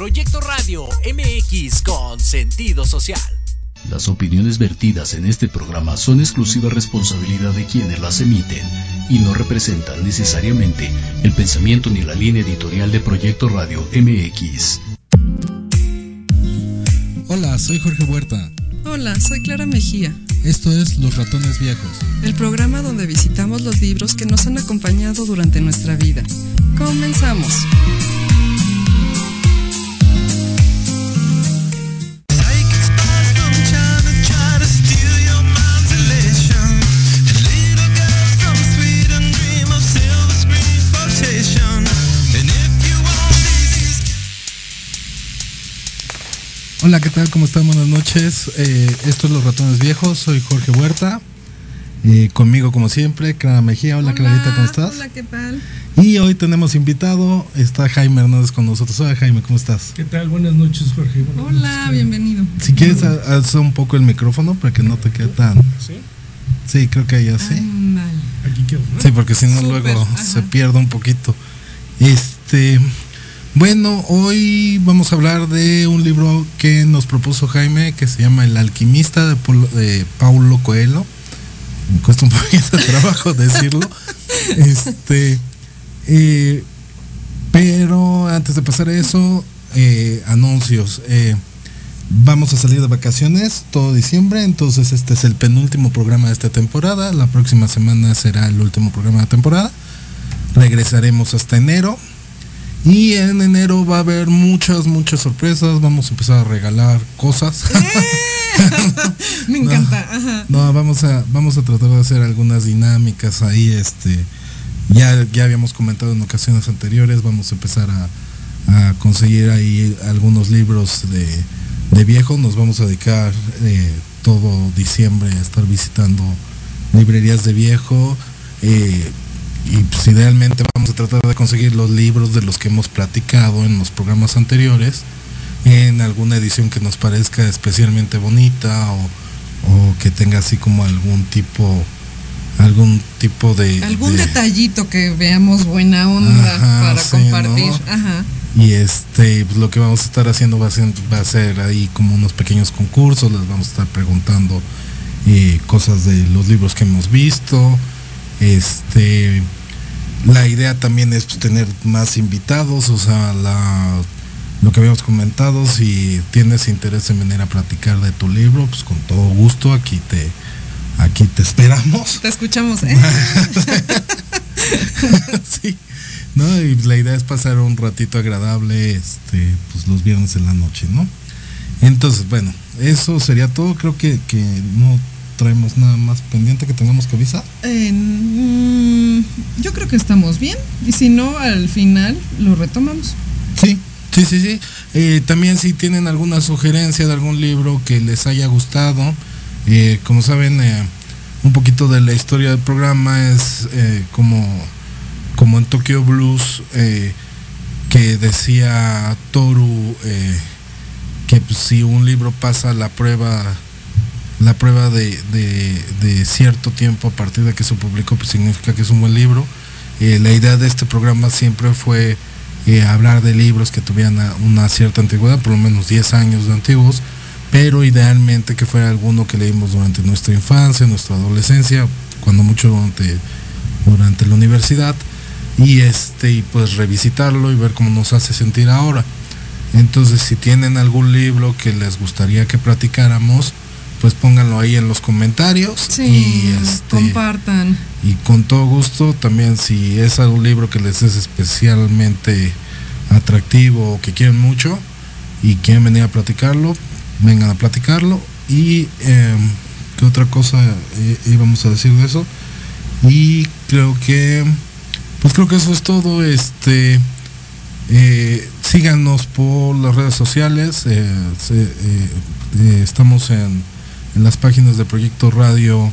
Proyecto Radio MX con sentido social. Las opiniones vertidas en este programa son exclusiva responsabilidad de quienes las emiten y no representan necesariamente el pensamiento ni la línea editorial de Proyecto Radio MX. Hola, soy Jorge Huerta. Hola, soy Clara Mejía. Esto es Los Ratones Viejos, el programa donde visitamos los libros que nos han acompañado durante nuestra vida. Comenzamos. Hola, ¿qué tal? ¿Cómo están? Buenas noches. Eh, esto es Los Ratones Viejos. Soy Jorge Huerta. Eh, conmigo, como siempre, Clara Mejía. Hola, Clarita, ¿cómo estás? Hola, ¿qué tal? Y hoy tenemos invitado, está Jaime Hernández con nosotros. Hola, Jaime, ¿cómo estás? ¿Qué tal? Buenas noches, Jorge. Hola, bienvenido. Si quieres, alza un poco el micrófono para que no te quede tan. ¿Sí? Sí, creo que ya sí. Aquí quedó, ¿no? Sí, porque si no, luego se pierde un poquito. Este. Bueno, hoy vamos a hablar de un libro que nos propuso Jaime, que se llama El alquimista de, de Paulo Coelho. Me cuesta un poquito de trabajo decirlo. Este, eh, pero antes de pasar a eso, eh, anuncios. Eh, vamos a salir de vacaciones todo diciembre, entonces este es el penúltimo programa de esta temporada. La próxima semana será el último programa de la temporada. Regresaremos hasta enero. Y en enero va a haber muchas, muchas sorpresas. Vamos a empezar a regalar cosas. Me encanta. No, vamos a, vamos a tratar de hacer algunas dinámicas ahí. Este, ya, ya habíamos comentado en ocasiones anteriores. Vamos a empezar a, conseguir ahí algunos libros de, de viejo. Nos vamos a dedicar eh, todo diciembre a estar visitando librerías de viejo. Eh, y pues idealmente vamos a tratar de conseguir los libros de los que hemos platicado en los programas anteriores en alguna edición que nos parezca especialmente bonita o, que tenga así como algún tipo algún tipo de algún detallito que veamos buena onda para compartir Ajá. y este pues lo que vamos a estar haciendo va a ser, va a ser ahí como unos pequeños concursos les vamos a estar preguntando eh, cosas de los libros que hemos visto este, la idea también es pues, tener más invitados, o sea, la, lo que habíamos comentado, si tienes interés en venir a platicar de tu libro, pues con todo gusto aquí te, aquí te esperamos. Te escuchamos, ¿eh? sí. ¿no? Y la idea es pasar un ratito agradable, este, pues los viernes en la noche, ¿no? Entonces, bueno, eso sería todo. Creo que, que no traemos nada más pendiente que tengamos que avisar? Mm, yo creo que estamos bien. Y si no, al final lo retomamos. Sí, sí, sí, sí. Eh, también si tienen alguna sugerencia de algún libro que les haya gustado, eh, como saben, eh, un poquito de la historia del programa es como, como en Tokyo Blues, que decía Toru que pues, si un libro pasa la prueba la prueba de, cierto tiempo a partir de que se publicó, pues significa que es un buen libro. Eh, la idea de este programa siempre fue eh, hablar de libros que tuvieran una cierta antigüedad, por lo menos 10 años de antiguos, pero idealmente que fuera alguno que leímos durante nuestra infancia, nuestra adolescencia, cuando mucho durante, la universidad, y este, y pues revisitarlo y ver cómo nos hace sentir ahora. Entonces, si tienen algún libro que les gustaría que platicáramos, pues pónganlo ahí en los comentarios y este, compartan. Y con todo gusto también si es algún libro que les es especialmente atractivo o que quieren mucho y quieren venir a platicarlo, vengan a platicarlo. Y eh, qué otra cosa eh, íbamos a decir de eso. Y creo que, pues creo que eso es todo. Este, eh, síganos por las redes sociales. estamos en en las páginas de Proyecto Radio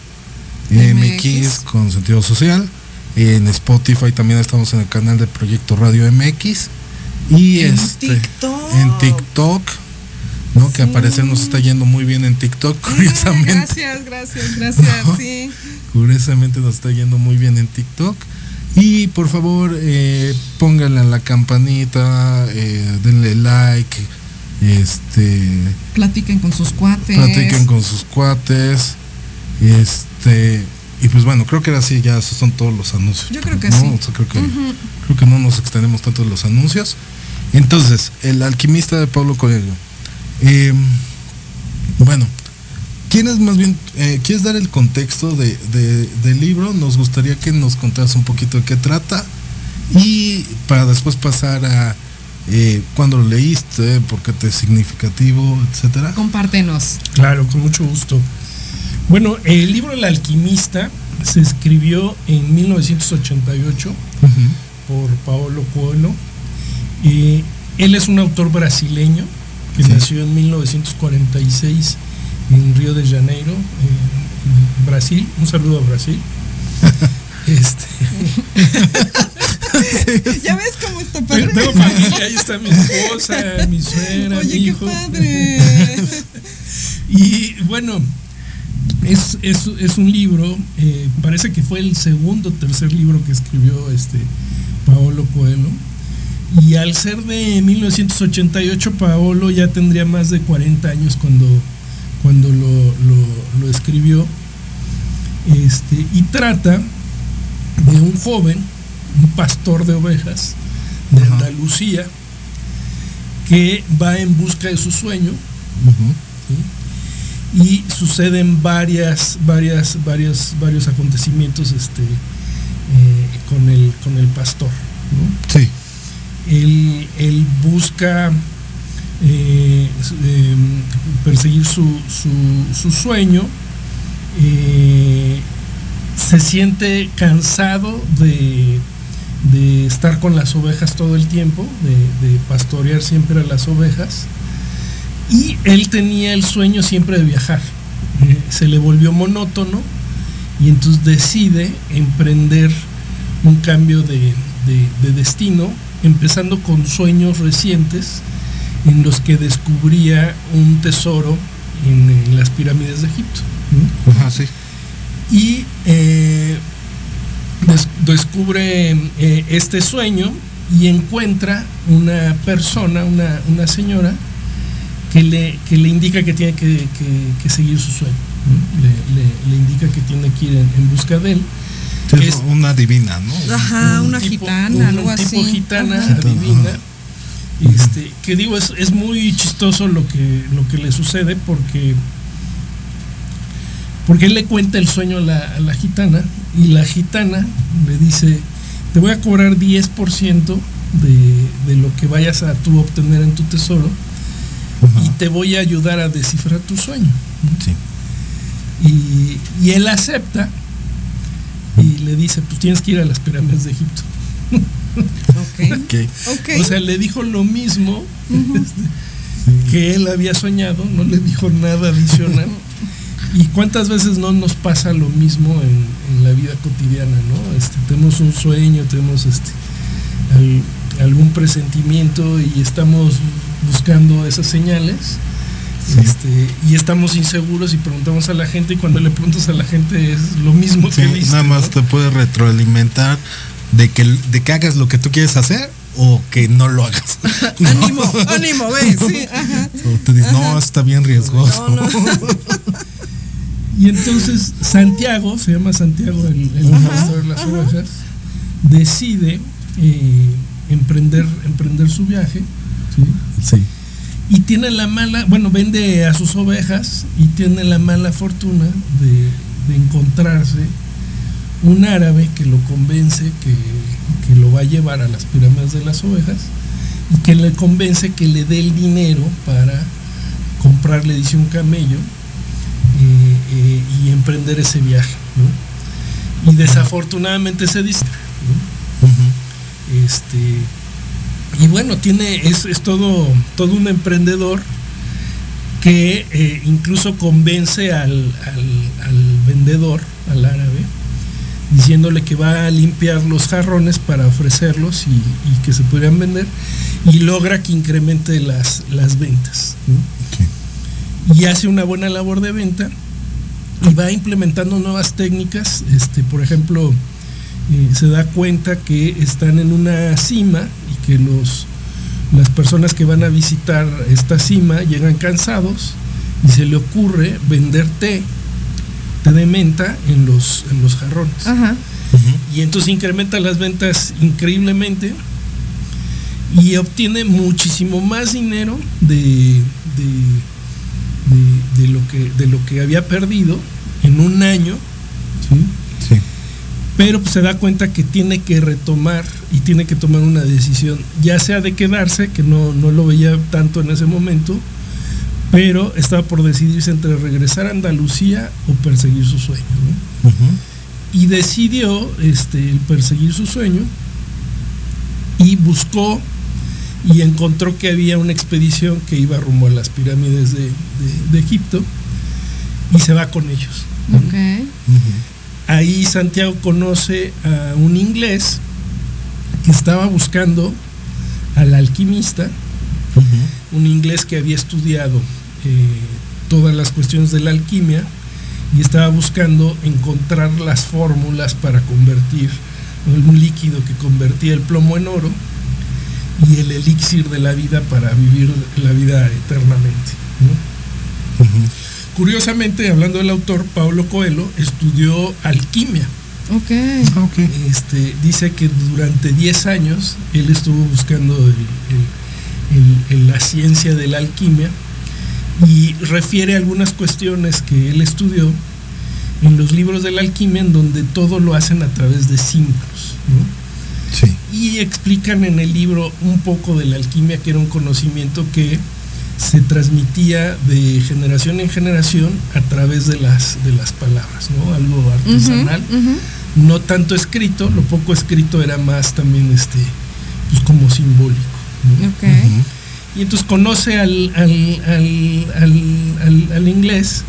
MX, con sentido social. En Spotify también estamos en el canal de Proyecto Radio MX. Y en este, TikTok. en TikTok, ¿no? Que aparece nos está yendo muy bien en TikTok, curiosamente. gracias, gracias, gracias, sí. Curiosamente nos está yendo muy bien en TikTok. Y por favor, eh, pónganle a la campanita, eh, denle like, este, Platiquen con sus cuates. platiquen con sus cuates, este, y pues bueno, creo que ahora sí ya esos son todos los anuncios. Yo creo que ¿no? sí. O sea, creo que, creo que no nos extendemos tanto en los anuncios. Entonces, el alquimista de Pablo Coelho. Eh, bueno, ¿quieres más bien, eh, quieres dar el contexto de, de- del libro? Nos gustaría que nos contaras un poquito de qué trata y para después pasar a eh, cuándo lo leíste, por qué te es significativo, etcétera. Compártenos. Claro, con mucho gusto. Bueno, el libro El alquimista se escribió en 1988 por Paolo Coelho. Eh, él es un autor brasileño que Sí. nació en 1946 en Río de Janeiro, eh, en Brasil. Un saludo a Brasil. este, ¿Ya ves cómo está padre? tengo familia, ahí está mi esposa, mi suegra, Oye, mi qué hijo. padre. Y bueno, es, es, es un libro, eh, parece que fue el segundo o tercer libro que escribió este Paolo Coelho. Y al ser de 1988, Paolo ya tendría más de 40 años cuando, cuando lo, lo- lo escribió. Este, y trata de un joven, un pastor de ovejas de. Andalucía, que va en busca de su sueño y suceden varias, varias, varias, varios acontecimientos este, eh, con, el, con el pastor. ¿no? Sí. Él, él busca eh, eh, perseguir su, su- su sueño, se siente cansado de, de estar con las ovejas todo el tiempo, de, de pastorear siempre a las ovejas, y él tenía el sueño siempre de viajar. Eh, se le volvió monótono y entonces decide emprender un cambio de, de- de destino, empezando con sueños recientes en los que descubría un tesoro en, en las pirámides de Egipto. sí. y eh, des- descubre eh, este sueño y encuentra una persona, una, una señora, que le, que le indica que tiene que, que- que seguir su sueño. Le, le- le indica que tiene que ir en, en busca de él. Es- una divina, ¿no? Ajá, Un una tipo- gitana, un algo tipo así. gitana Ajá. adivina. Este, que digo, es, es muy chistoso lo que, lo que le sucede porque porque él le cuenta el sueño a la, a la gitana y la gitana le dice, te voy a cobrar 10% de, de lo que vayas a tú obtener en tu tesoro Ajá. y te voy a ayudar a descifrar tu sueño. Sí. Y, y él acepta y le dice, pues tienes que ir a las pirámides de Egipto. Ok. Ok. Ok. O sea, le dijo lo mismo este, que él había soñado, no le dijo nada adicional. ¿Y cuántas veces no nos pasa lo mismo en, en la vida cotidiana, no? Este, tenemos un sueño, tenemos este al- algún presentimiento y estamos buscando esas señales. Sí. Este, y estamos inseguros y preguntamos a la gente y cuando le preguntas a la gente es lo mismo Sí, que viste, nada más ¿no? te puede retroalimentar de que, de que hagas lo que tú quieres hacer o que no lo hagas. ¿no? Ánimo, ánimo, ve. Sí, ajá. O te dices, no, está bien riesgoso. No, no. Y entonces Santiago, se llama Santiago el, el Ajá, pastor de las ovejas, decide eh, emprender, emprender su viaje. Sí. y tiene la mala, bueno, vende a sus ovejas y tiene la mala fortuna de, de encontrarse un árabe que lo convence que, que lo va a llevar a las pirámides de las ovejas y que le convence que le dé el dinero para comprarle, dice un camello, eh, y emprender ese viaje. ¿no? Y desafortunadamente se. Ujú. Este, y bueno, tiene, es, es todo, todo un emprendedor que eh, incluso convence al, al- al vendedor, al árabe, diciéndole que va a limpiar los jarrones para ofrecerlos y, y que se podrían vender, y logra que incremente las, las ventas. Y hace una buena labor de venta y va implementando nuevas técnicas, este, por ejemplo, eh, se da cuenta que están en una cima y que los, las personas que van a visitar esta cima llegan cansados y se le ocurre vender té, té de menta en los, en los jarrones. Ajá. Y entonces incrementa las ventas increíblemente y obtiene muchísimo más dinero de, de, de- de lo, que, de lo que había perdido en un año. ¿sí? Sí. Pero pues, se da cuenta que tiene que retomar y tiene que tomar una decisión, ya sea de quedarse, que no, no lo veía tanto en ese momento, pero estaba por decidirse entre regresar a Andalucía o perseguir su sueño. ¿no? y decidió este, el perseguir su sueño y buscó y encontró que había una expedición que iba rumbo a las pirámides de, de- de Egipto y se va con ellos. Ahí Santiago conoce a un inglés que estaba buscando al alquimista, un inglés que había estudiado eh, todas las cuestiones de la alquimia y estaba buscando encontrar las fórmulas para convertir un líquido que convertía el plomo en oro y el elixir de la vida para vivir la vida eternamente. ¿no? Curiosamente, hablando del autor, Pablo Coelho estudió alquimia. Ok. Ok. Este, dice que durante 10 años él estuvo buscando el- el- el- el- la ciencia de la alquimia y refiere algunas cuestiones que él estudió en los libros de la alquimia en donde todo lo hacen a través de símbolos. ¿no? Sí. Y explican en el libro un poco de la alquimia, que era un conocimiento que se transmitía de generación en generación a través de las, de las palabras, ¿no? Algo artesanal, no tanto escrito, lo poco escrito era más también este, pues como simbólico. Y entonces conoce al, al, al, al- al- al inglés.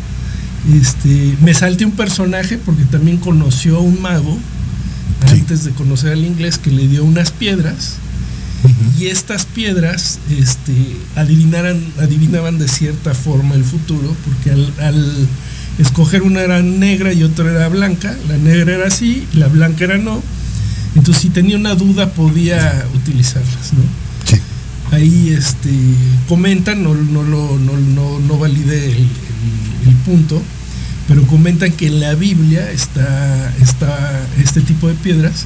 Este, me salté un personaje porque también conoció a un mago Sí. antes de conocer al inglés que le dio unas piedras y estas piedras este, adivinaran, adivinaban de cierta forma el futuro porque al, al escoger una era negra y otra era blanca, la negra era así, la blanca era no, entonces si tenía una duda podía utilizarlas, ¿no? Sí. ahí este comentan, no, no, no, no, no el, el- el punto, pero comentan que en la Biblia está, está este tipo de piedras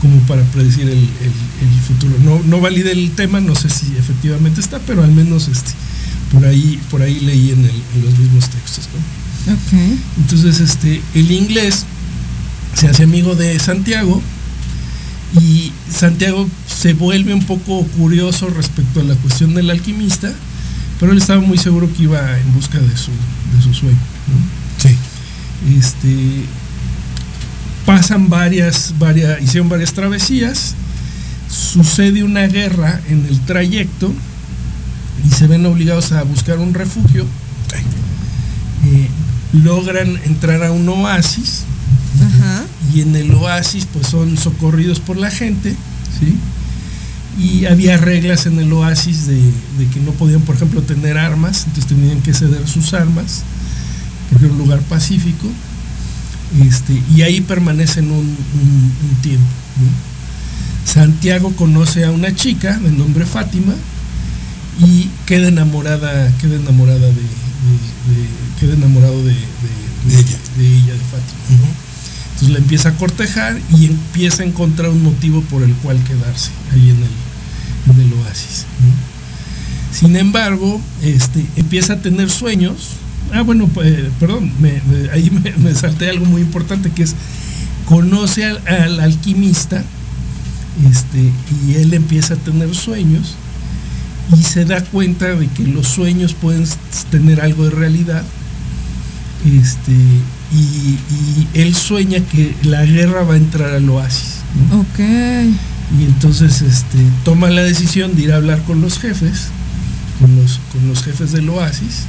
como para predecir el, el- el futuro. No, no validé el tema, no sé si efectivamente está, pero al menos este, por ahí, por ahí leí en, el- en los mismos textos. Entonces, este, el inglés se hace amigo de Santiago y Santiago se vuelve un poco curioso respecto a la cuestión del alquimista, pero él estaba muy seguro que iba en busca de su, de su sueño. ¿no? Este, pasan varias, varias, hicieron varias travesías, sucede una guerra en el trayecto y se ven obligados a buscar un refugio. Eh, logran entrar a un oasis Ajá. y en el oasis pues son socorridos por la gente, ¿sí? Y había reglas en el oasis de, de que no podían, por ejemplo, tener armas, entonces tenían que ceder sus armas, porque era un lugar pacífico, este, y ahí permanecen un, un- un tiempo. ¿no? Santiago conoce a una chica de nombre Fátima y queda enamorada, queda enamorada de, de- de- queda enamorado de, de- ella. de ella, de Fátima. Entonces la empieza a cortejar y empieza a encontrar un motivo por el cual quedarse ahí en el, en el oasis. ¿no? Sin embargo, este, empieza a tener sueños. Ah, bueno, pues, perdón, me- me- ahí me, me salté algo muy importante que es conoce al, al alquimista este, y él empieza a tener sueños y se da cuenta de que los sueños pueden tener algo de realidad este, y, y él sueña que la guerra va a entrar al oasis. ¿no? Ok. Y entonces este, toma la decisión de ir a hablar con los jefes, con los, con los jefes del oasis,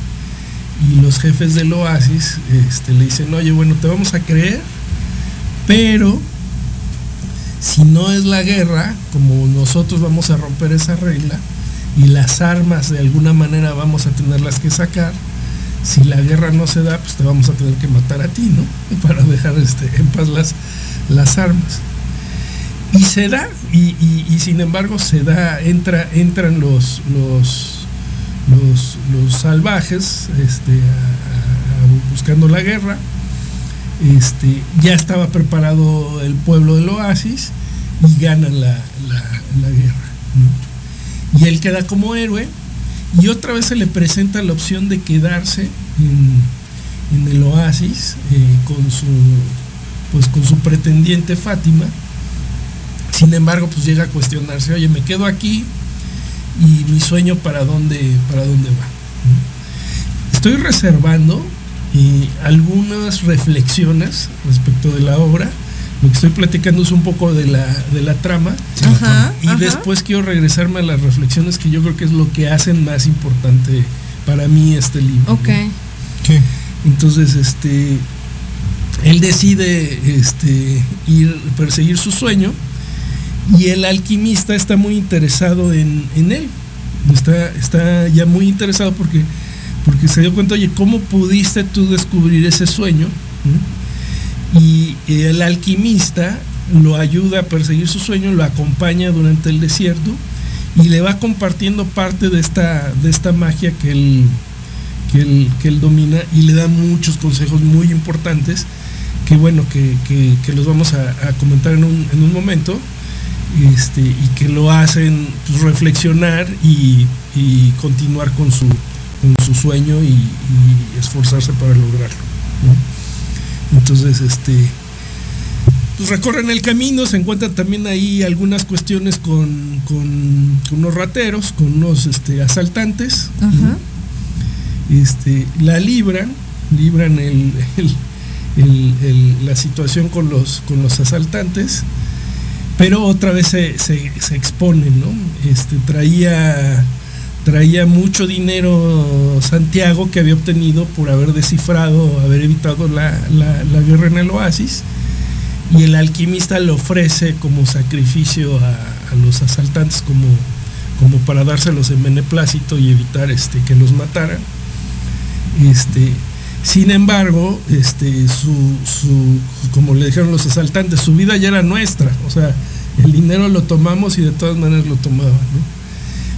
y los jefes del oasis este, le dicen, oye, bueno, te vamos a creer, pero si no es la guerra, como nosotros vamos a romper esa regla, y las armas de alguna manera vamos a tenerlas que sacar, si la guerra no se da, pues te vamos a tener que matar a ti, ¿no? Para dejar este, en paz las, las armas. Y se da, y, y, sin embargo se da, entra, entran los, los, los, salvajes este, buscando la guerra. Este, ya estaba preparado el pueblo del oasis y ganan la, guerra. Y él queda como héroe y otra vez se le presenta la opción de quedarse en, el oasis eh, con, su, pues, con su pretendiente Fátima sin embargo, pues llega a cuestionarse, oye, me quedo aquí y mi sueño para dónde, para dónde va. Estoy reservando eh, algunas reflexiones respecto de la obra. Lo que estoy platicando es un poco de la, de la trama. y después quiero regresarme a las reflexiones que yo creo que es lo que hacen más importante para mí este libro. Ok. Entonces, este, él decide este, ir perseguir su sueño y el alquimista está muy interesado en, él. Está, está ya muy interesado porque, porque se dio cuenta, oye, ¿cómo pudiste tú descubrir ese sueño? Y el alquimista lo ayuda a perseguir su sueño, lo acompaña durante el desierto y le va compartiendo parte de esta, de esta magia que él, que él, domina y le da muchos consejos muy importantes que bueno, que, los vamos a, comentar en un, en un momento este, y que lo hacen pues, reflexionar y, continuar con su, su sueño y, esforzarse para lograrlo. Entonces, este, pues recorren el camino, se encuentran también ahí algunas cuestiones con, con, unos rateros, con unos este, asaltantes. Este, la libran, libran el, la situación con los, con los asaltantes pero otra vez se, se, expone, ¿no? Este, traía, traía mucho dinero Santiago que había obtenido por haber descifrado, haber evitado la, guerra en el oasis, y el alquimista le ofrece como sacrificio a, los asaltantes, como, como para dárselos en beneplácito y evitar este, que los mataran. Este, sin embargo, este, su, su, como le dijeron los asaltantes, su vida ya era nuestra. O sea, el dinero lo tomamos y de todas maneras lo tomaban.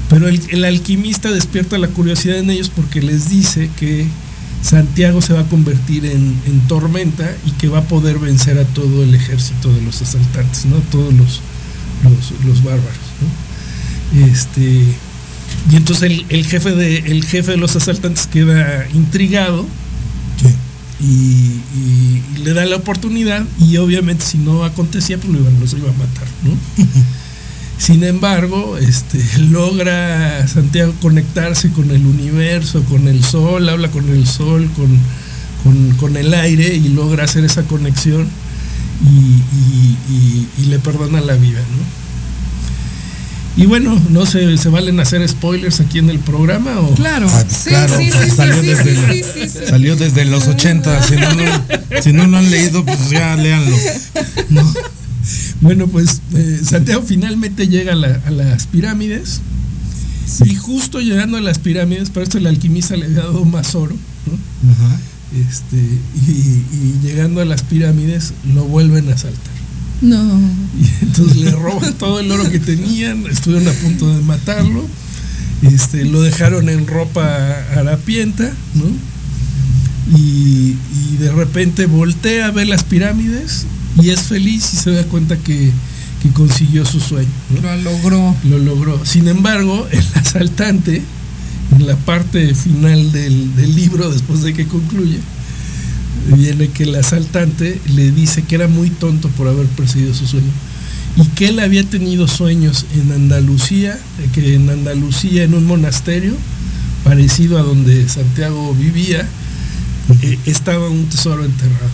Pero el, alquimista despierta la curiosidad en ellos porque les dice que Santiago se va a convertir en, tormenta y que va a poder vencer a todo el ejército de los asaltantes, ¿no? Todos los, los, bárbaros. Este, y entonces el, jefe de, el jefe de los asaltantes queda intrigado y, le da la oportunidad y obviamente si no acontecía pues lo iban, los iba a matar, Sin embargo, este, logra Santiago conectarse con el universo, con el sol, habla con el sol, con, el aire y logra hacer esa conexión y, y le perdona la vida, ¿no? Y bueno, no sé, ¿se valen hacer spoilers aquí en el programa? O? Claro, sí, sí, sí, salió, desde, salió desde los 80. Si no, lo, si no lo han leído, pues ya léanlo. Bueno, pues eh, Santiago finalmente llega a, las pirámides. Y justo llegando a las pirámides, para esto el alquimista le había dado más oro. Este, y llegando a las pirámides, lo vuelven a saltar. No. Y entonces le roban todo el oro que tenían, estuvieron a punto de matarlo, este, lo dejaron en ropa harapienta, ¿no? Y, de repente voltea a ver las pirámides y es feliz y se da cuenta que, consiguió su sueño. Lo logró. Lo logró. Sin embargo, el asaltante, en la parte final del, del libro, después de que concluye, viene que el asaltante le dice que era muy tonto por haber perseguido su sueño y que él había tenido sueños en Andalucía, que en Andalucía en un monasterio parecido a donde Santiago vivía, eh, estaba un tesoro enterrado.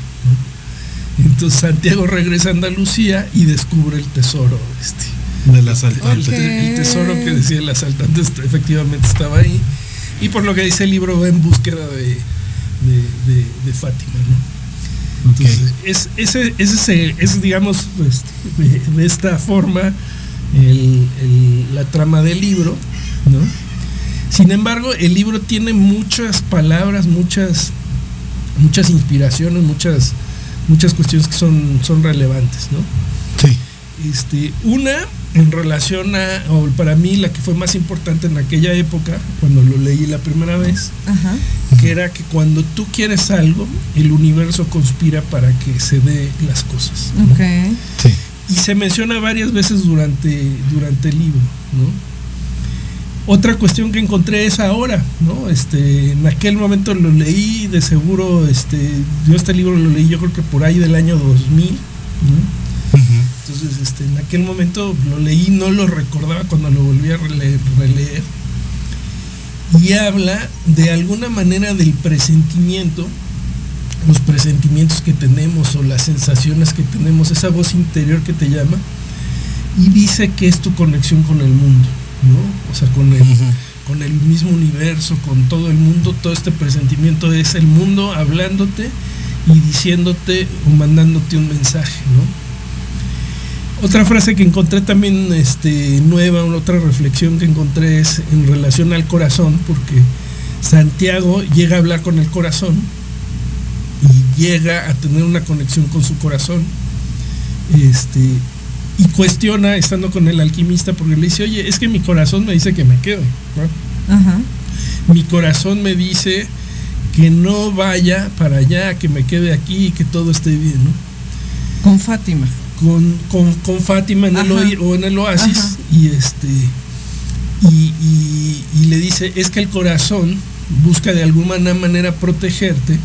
Entonces Santiago regresa a Andalucía y descubre el tesoro este, del asaltante. El, tesoro que decía el asaltante efectivamente estaba ahí. Y por lo que dice el libro va en búsqueda de, de, Fátima. Entonces, es, ese, ese, es, digamos, pues, de, esta forma la trama del libro. ¿no? Sin embargo, el libro tiene muchas palabras, muchas, muchas inspiraciones, muchas, muchas cuestiones que son, son relevantes. ¿no? Sí. Este, una en relación a, o para mí la que fue más importante en aquella época, cuando lo leí la primera vez, Ajá. que era que cuando tú quieres algo, el universo conspira para que se dé las cosas. ¿no? Ok. Sí. Y se menciona varias veces durante, durante el libro, ¿no? Otra cuestión que encontré es ahora, ¿no? Este, en aquel momento lo leí, de seguro, este, yo este libro lo leí yo creo que por ahí del año 2000, ¿no? Entonces, este, en aquel momento lo leí, no lo recordaba cuando lo volví a releer, releer. Y habla de alguna manera del presentimiento, los presentimientos que tenemos o las sensaciones que tenemos, esa voz interior que te llama, y dice que es tu conexión con el mundo, ¿no? O sea, con el, con el mismo universo, con todo el mundo, todo este presentimiento es el mundo hablándote y diciéndote o mandándote un mensaje, ¿no? Otra frase que encontré también este, nueva, una otra reflexión que encontré es en relación al corazón, porque Santiago llega a hablar con el corazón y llega a tener una conexión con su corazón. Este, y cuestiona, estando con el alquimista, porque le dice, oye, es que mi corazón me dice que me quedo. ¿no? Ajá. Mi corazón me dice que no vaya para allá, que me quede aquí y que todo esté bien, ¿no? Con Fátima. Con, con, con Fátima en el, Ajá. o en el oasis Ajá. y este y, y- y le dice es que el corazón busca de alguna manera protegerte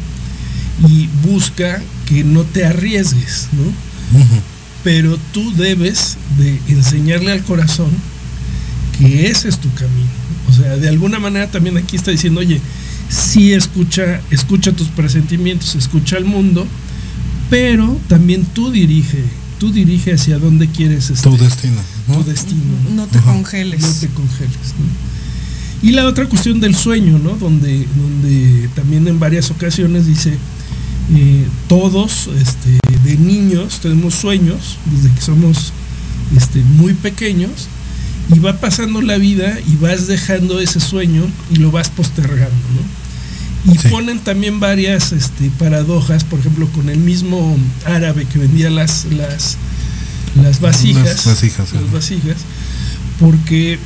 y busca que no te arriesgues, ¿no? Pero tú debes de enseñarle al corazón que ese es tu camino. O sea, de alguna manera también aquí está diciendo, oye, sí escucha, escucha tus presentimientos, escucha al mundo, pero también tú dirige, tú dirige hacia dónde quieres estar, Tu destino. ¿no? tu destino. ¿no? No te Ajá. congeles. No te congeles. ¿no? Y la otra cuestión del sueño, ¿no? Donde, donde también en varias ocasiones dice, eh, todos este, de niños tenemos sueños desde que somos este, muy pequeños y va pasando la vida y vas dejando ese sueño y lo vas postergando, ¿no? Y Sí. ponen también varias este, paradojas, por ejemplo, con el mismo árabe que vendía las, las, las vasijas, Las vasijas, las vasijas, porque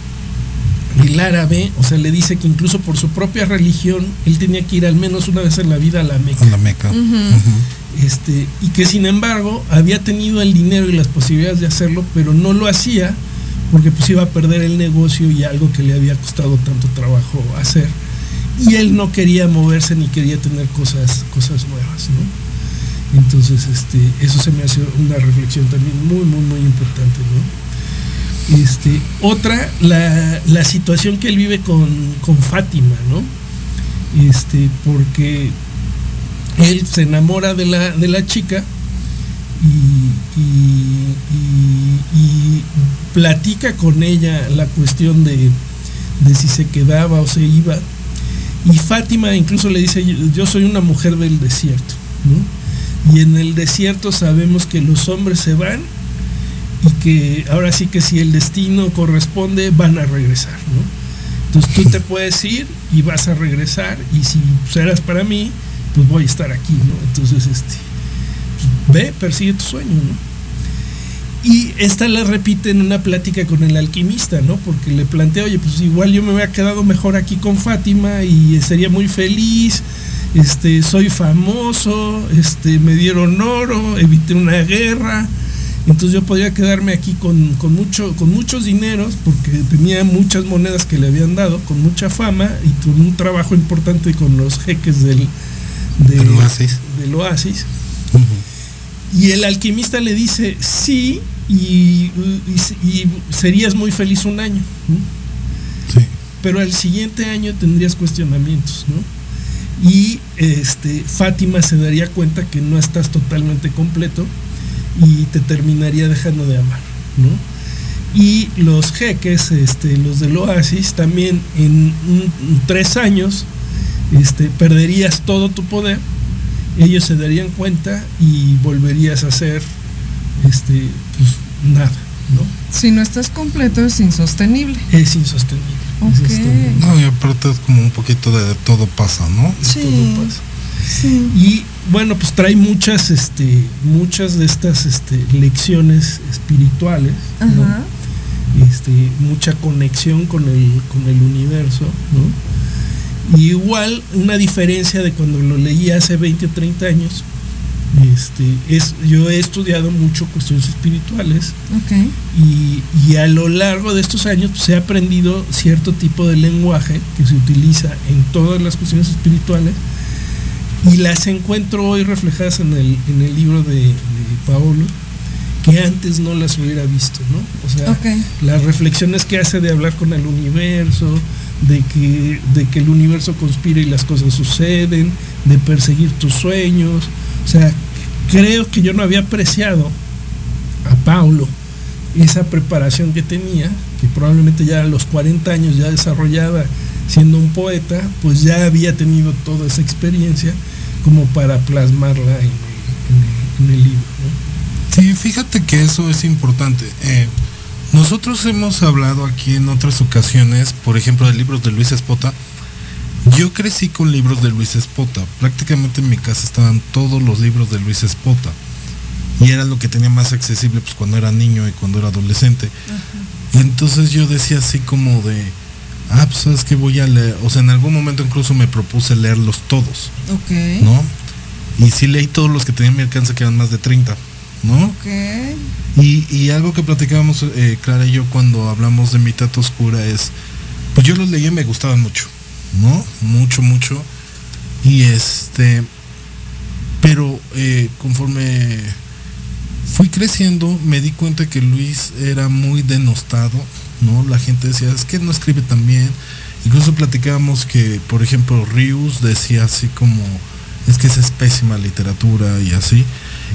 el árabe, o sea, le dice que incluso por su propia religión, él tenía que ir al menos una vez en la vida a la Meca A la Meca. Este, y que sin embargo había tenido el dinero y las posibilidades de hacerlo, pero no lo hacía porque pues iba a perder el negocio y algo que le había costado tanto trabajo hacer. Y él no quería moverse ni quería tener cosas, cosas nuevas, ¿no? Entonces, este, eso se me hace una reflexión también muy, muy, muy importante, ¿no? Este, otra, la, la situación que él vive con, con Fátima, ¿no? Este, porque él se enamora de la, de la chica y, platica con ella la cuestión de, de si se quedaba o se iba. Y Fátima incluso le dice, yo, soy una mujer del desierto. ¿no? Y en el desierto sabemos que los hombres se van y que ahora sí que si el destino corresponde van a regresar. ¿no? Entonces tú te puedes ir y vas a regresar y si serás para mí, pues voy a estar aquí, ¿no? Entonces, este, ve, persigue tu sueño, ¿no? Y esta la repite en una plática con el alquimista, ¿no? Porque le plantea, oye, pues igual yo me hubiera quedado mejor aquí con Fátima y sería muy feliz, este, soy famoso, este, me dieron oro, evité una guerra, entonces yo podría quedarme aquí con, con, mucho, con muchos dineros, porque tenía muchas monedas que le habían dado, con mucha fama y con un trabajo importante con los jeques del, de- Del oasis. del oasis. Y el alquimista le dice, sí, y, y- y serías muy feliz un año, ¿no? Sí. pero al siguiente año tendrías cuestionamientos, ¿no? Y este, Fátima se daría cuenta que no estás totalmente completo y te terminaría dejando de amar, ¿no? Y los jeques, este, los del oasis, también en un- tres años este, perderías todo tu poder, ellos se darían cuenta y volverías a ser este, pues, nada, ¿no? Si no estás completo es insostenible. Es insostenible. Ok. Es insostenible. No, y aparte es como un poquito de todo pasa, ¿no? Sí. todo pasa. Y bueno, pues trae muchas, este, muchas de estas este, lecciones espirituales, Ajá. este, mucha conexión con el, con el universo, ¿no? Y igual, una diferencia de cuando lo leí hace 20 o 30 años, este, es, yo he estudiado mucho cuestiones espirituales y, y a lo largo de estos años pues, he aprendido cierto tipo de lenguaje que se utiliza en todas las cuestiones espirituales y las encuentro hoy reflejadas en el, en el libro de, de Paolo que antes no las hubiera visto, ¿no? O sea, las reflexiones que hace de hablar con el universo, de que, de que el universo conspira y las cosas suceden, de perseguir tus sueños. O sea, creo que yo no había apreciado a Paulo esa preparación que tenía, que probablemente ya a los 40 años ya desarrollada siendo un poeta, pues ya había tenido toda esa experiencia como para plasmarla en el, libro. Sí, fíjate que eso es importante. Eh, nosotros hemos hablado aquí en otras ocasiones, por ejemplo, de libros de Luis Espota. Yo crecí con libros de Luis Espota. Prácticamente en mi casa estaban todos los libros de Luis Espota. Y era lo que tenía más accesible pues, cuando era niño y cuando era adolescente. Y entonces yo decía así como de, ah, pues sabes que voy a leer. O sea, en algún momento incluso me propuse leerlos todos, Ok. ¿no? Y sí leí todos los que tenía a mi alcance, que eran más de 30, ¿no? Ok. Y, y algo que platicábamos eh, Clara y yo cuando hablamos de mitad oscura es, pues yo los leí y me gustaban mucho, ¿no? Mucho, mucho. Y este, pero eh, conforme fui creciendo me di cuenta que Luis era muy denostado, ¿no? La gente decía, es que no escribe tan bien. Incluso platicábamos que, por ejemplo, Rius decía así como, es que esa es pésima literatura y así.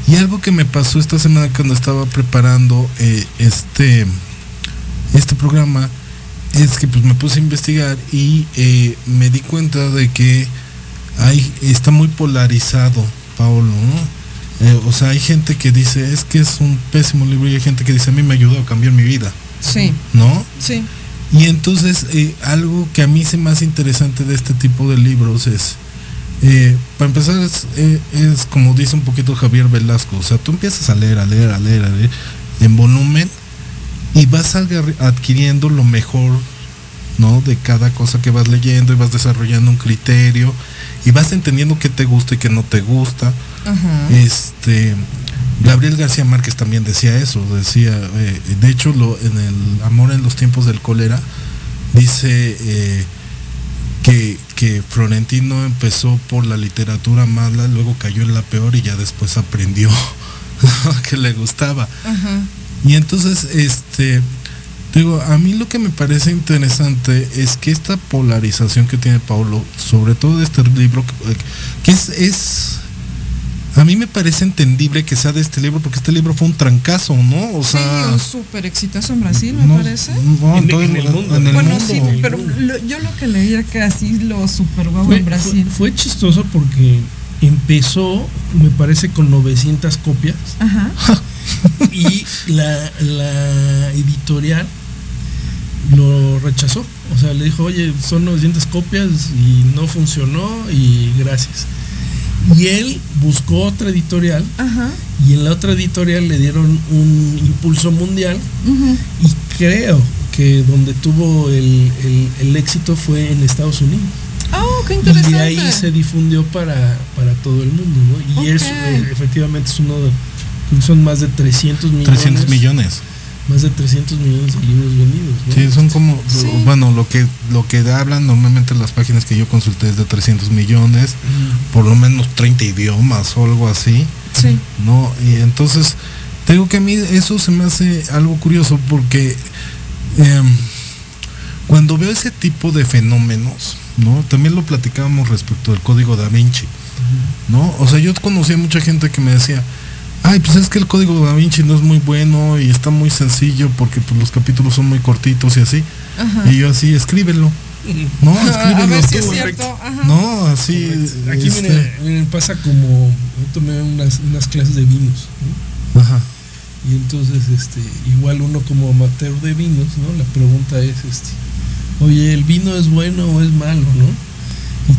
Y algo que me pasó esta semana cuando estaba preparando eh, este, este programa es que pues me puse a investigar y eh, me di cuenta de que hay, está muy polarizado Paolo, ¿no? Eh, o sea, hay gente que dice es que es un pésimo libro y hay gente que dice a mí me ayudó a cambiar mi vida, Sí, ¿no? sí. Y entonces eh, algo que a mí se me hace interesante de este tipo de libros es, eh, para empezar, es, eh, es como dice un poquito Javier Velasco, o sea, tú empiezas a leer, a leer, a leer, a leer en volumen y vas adquiriendo lo mejor, ¿no? De cada cosa que vas leyendo y vas desarrollando un criterio y vas entendiendo qué te gusta y qué no te gusta. Este Gabriel García Márquez también decía eso, decía, eh, de hecho lo, en el Amor en los tiempos del cólera dice que, que Florentino empezó por la literatura mala, luego cayó en la peor y ya después aprendió que le gustaba. Y entonces, este, digo, a mí lo que me parece interesante es que esta polarización que tiene Paulo, sobre todo de este libro, que, que es, es, a mí me parece entendible que sea de este libro, porque este libro fue un trancazo, ¿no? O Sí, un súper exitoso en Brasil, me no- parece. no, En- todo en el mundo. en el bueno, mundo. sí, pero lo- yo lo que leía que así lo super guau Fue, en Brasil. fue- fue chistoso porque empezó, me parece, con 900 copias Ajá. y la, la editorial lo rechazó. O sea, le dijo, oye, son 900 copias y no funcionó y gracias. Y él buscó otra editorial Ajá. y en la otra editorial le dieron un impulso mundial y creo que donde tuvo el, el- el éxito fue en Estados Unidos. Oh, qué Y de ahí se difundió para, para todo el mundo, ¿no? Y es, eh, efectivamente es uno de, son más de 300 millones. 300 millones. Más de 300 millones de libros vendidos, ¿no? Sí, son como, Sí. bueno, lo que lo que hablan normalmente las páginas que yo consulté es de 300 millones, Mm. por lo menos 30 idiomas o algo así. Sí. ¿no? Y entonces, te digo que a mí eso se me hace algo curioso porque em, cuando veo ese tipo de fenómenos, ¿no? También lo platicábamos respecto del código da Vinci, ¿no? O sea, yo conocí a mucha gente que me decía, ay, pues es que el código da Vinci no es muy bueno y está muy sencillo porque pues, los capítulos son muy cortitos y así. Ajá. Y yo así, escríbelo, ¿no? Ah, a Escríbelo ver si tú". es cierto. Ajá. No, así. Correcto. Aquí este, miren, miren, pasa como yo tomé unas, unas clases de vinos, ¿no? Ajá. Y entonces, este, igual uno como amateur de vinos, ¿no? La pregunta es, este, oye, ¿el vino es bueno o es malo, no?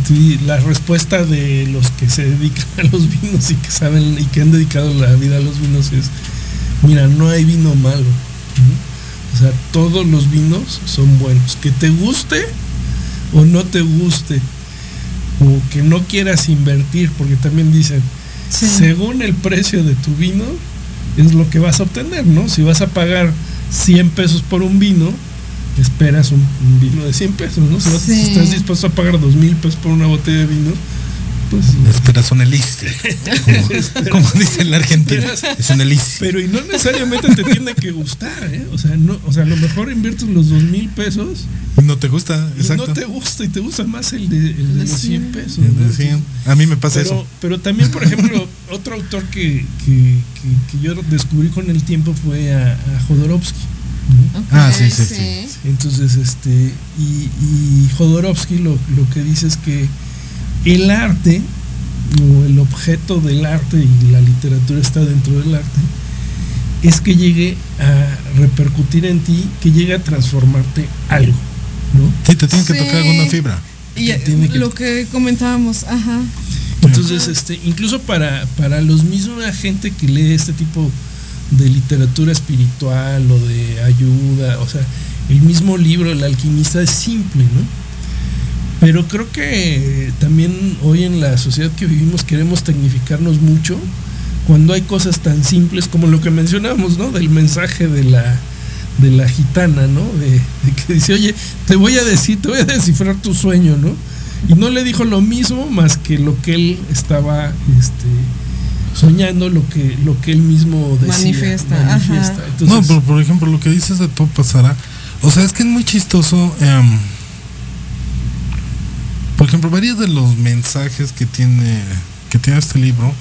Y la respuesta de los que se dedican a los vinos y que saben y que han dedicado la vida a los vinos es, mira, no hay vino malo. O sea, todos los vinos son buenos. Que te guste o no te guste, o que no quieras invertir, porque también dicen, según el precio de tu vino, es lo que vas a obtener, ¿no? Si vas a pagar 100 pesos por un vino, esperas un, vino de 100 pesos, ¿no? Si, estás dispuesto a pagar 2 mil pesos por una botella de vino, pues, esperas un elixir. Como, dice en la Argentina. es un elixir. Pero y no necesariamente te tiene que gustar, ¿eh? O sea, no, o sea, a lo mejor inviertes los 2 mil pesos. No te gusta, exacto. no te gusta y te gusta más el de, el de los 100 pesos. A mí me pasa eso. Pero también, por ejemplo, otro autor que, que, que, yo descubrí con el tiempo fue a, a Jodorowsky. Ah, sí, sí, sí, Entonces, este, y, y Jodorowsky lo, lo que dice es que el arte o el objeto del arte y la literatura está dentro del arte es que llegue a repercutir en ti, que llegue a transformarte algo, ¿no? Sí, te tiene que tocar alguna fibra. Y lo que comentábamos, ajá. Entonces, este, incluso para, para los mismos gente que lee este tipo de literatura espiritual o de ayuda, o sea, el mismo libro, El alquimista, es simple, ¿no? Pero creo que también hoy en la sociedad que vivimos queremos tecnificarnos mucho cuando hay cosas tan simples como lo que mencionamos, ¿no? Del mensaje de la, de la gitana, ¿no? De, que dice, oye, te voy a decir, te voy a descifrar tu sueño, ¿no? Y no le dijo lo mismo más que lo que él estaba este, soñando, lo que, lo que él mismo decía. Manifiesta. no, pero por ejemplo, lo que dices de todo pasará. O sea, es que es muy chistoso. Em, por ejemplo, varios de los mensajes que tiene, que tiene este libro,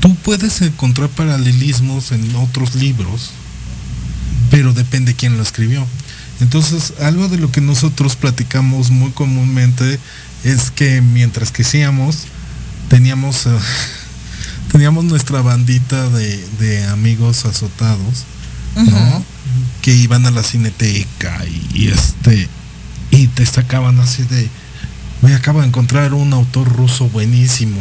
tú puedes encontrar paralelismos en otros libros, pero depende quién lo escribió. Entonces, algo de lo que nosotros platicamos muy comúnmente es que mientras que crecíamos, teníamos, eh, teníamos nuestra bandita de, amigos azotados, ¿no? Que iban a la cineteca y, y este y te sacaban así de me acabo de encontrar un autor ruso buenísimo.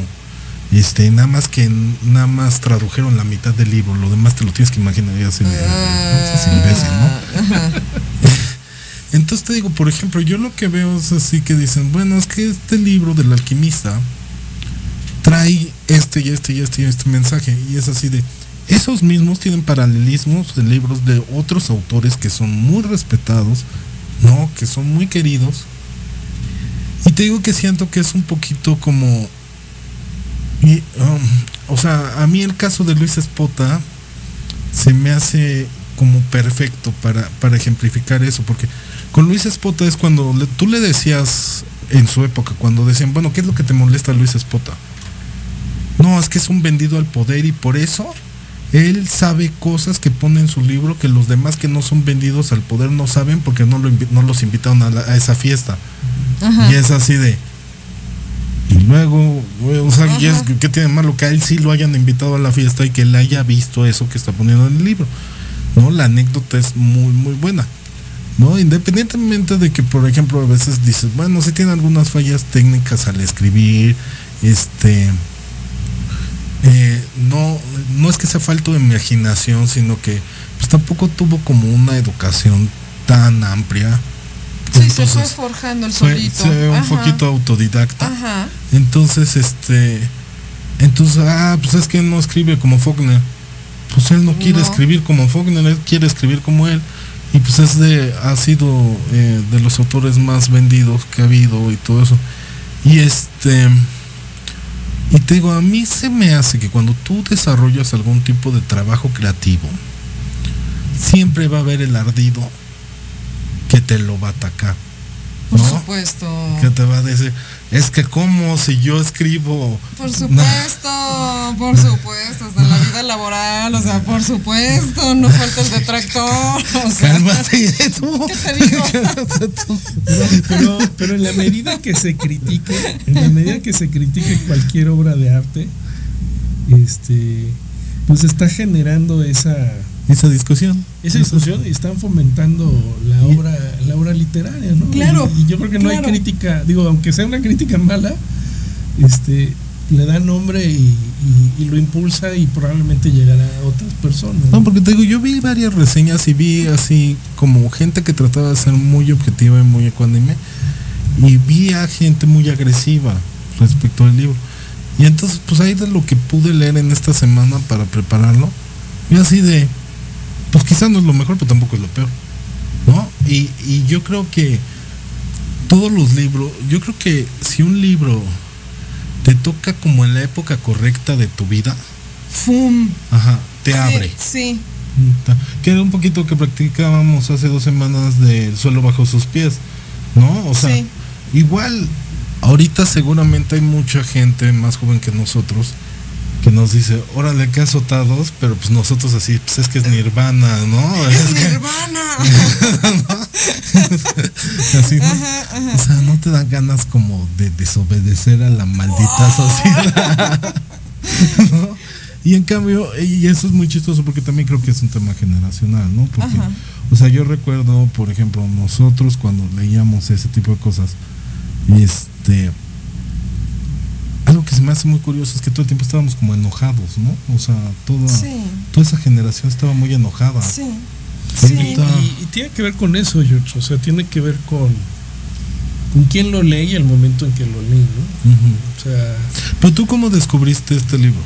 Este, nada más que nada más tradujeron la mitad del libro, lo demás te lo tienes que imaginar así de, ¿no? Entonces te digo, por ejemplo, yo lo que veo es así que dicen, bueno, es que este libro del alquimista trae este y este y este y este mensaje. Y es así de, esos mismos tienen paralelismos de libros de otros autores que son muy respetados, ¿no? Que son muy queridos y te digo que siento que es un poquito como... Um, o sea, a mí el caso de Luis Espota se me hace como perfecto para, para ejemplificar eso, porque con Luis Espota es cuando tú le decías en su época, cuando decían, bueno, ¿qué es lo que te molesta Luis Espota? No, es que es un vendido al poder y por eso él sabe cosas que pone en su libro que los demás que no son vendidos al poder no saben porque no, lo, no los invitaron a esa fiesta. Y es así de. Y luego, o sea, ¿qué tiene malo que a él sí lo hayan invitado a la fiesta y que él haya visto eso que está poniendo en el libro? ¿No? La anécdota es muy, muy buena. ¿No? Independientemente de que, por ejemplo, a veces dices, bueno, sí tiene algunas fallas técnicas al escribir, este. Eh, no, no es que sea falta de imaginación, sino que pues tampoco tuvo como una educación tan amplia Sí, se fue forjando el solito. Se un poquito autodidacta. Ajá. Entonces, este. Entonces, ah, pues es que no escribe como Faulkner. Pues él no quiere escribir como Faulkner, él quiere escribir como él. Y pues es de, ha sido eh, de los autores más vendidos que ha habido y todo eso. Y este. Y te digo, a mí se me hace que cuando tú desarrollas algún tipo de trabajo creativo, siempre va a haber el ardido que te lo va a atacar. Por supuesto. Que te va a decir, es que como si yo escribo. Por supuesto, por supuesto, hasta en la vida laboral, o sea, por supuesto, no falta el detractor. O sea, Cálmate tú. ¿Qué te digo? pero, pero en la medida que se critique, en la medida que se critique cualquier obra de arte, este, pues está generando esa esa discusión. Esa discusión y están fomentando la obra, la obra literaria, ¿no? Claro, Y, y yo creo que no hay crítica, digo, aunque sea una crítica mala, este le da nombre y, y- y lo impulsa y probablemente llegará a otras personas. No, porque te digo, yo vi varias reseñas y vi así como gente que trataba de ser muy objetiva y muy ecuánime y vi a gente muy agresiva respecto al libro. Y entonces, pues ahí de lo que pude leer en esta semana para prepararlo, y así de, pues quizás no es lo mejor, pero tampoco es lo peor, ¿no? Y, y yo creo que todos los libros, yo creo que si un libro te toca como en la época correcta de tu vida, ¡Fum! ajá, te Sí, abre. Sí, Que era un poquito que practicábamos hace dos semanas del suelo bajo sus pies, ¿no? O sea, Sí. igual, ahorita seguramente hay mucha gente más joven que nosotros que nos dice, órale, que azotados, pero pues nosotros así, pues es que es nirvana, ¿no? es Es que- Nirvana. así, ¿no? O sea, no te dan ganas como de desobedecer a la maldita sociedad. ¿no? Y en cambio, y eso es muy chistoso porque también creo que es un tema generacional, ¿no? Porque, Ajá. o sea, yo recuerdo, por ejemplo, nosotros cuando leíamos ese tipo de cosas, este, algo que se me hace muy curioso es que todo el tiempo estábamos como enojados, ¿no? O sea, toda, Sí, toda esa generación estaba muy enojada. sí. Sí. Y, tiene que ver con eso, George. O sea, tiene que ver con, con quién lo lee y el momento en que lo lee, ¿no? Ujú. O sea, Pero tú cómo descubriste este libro?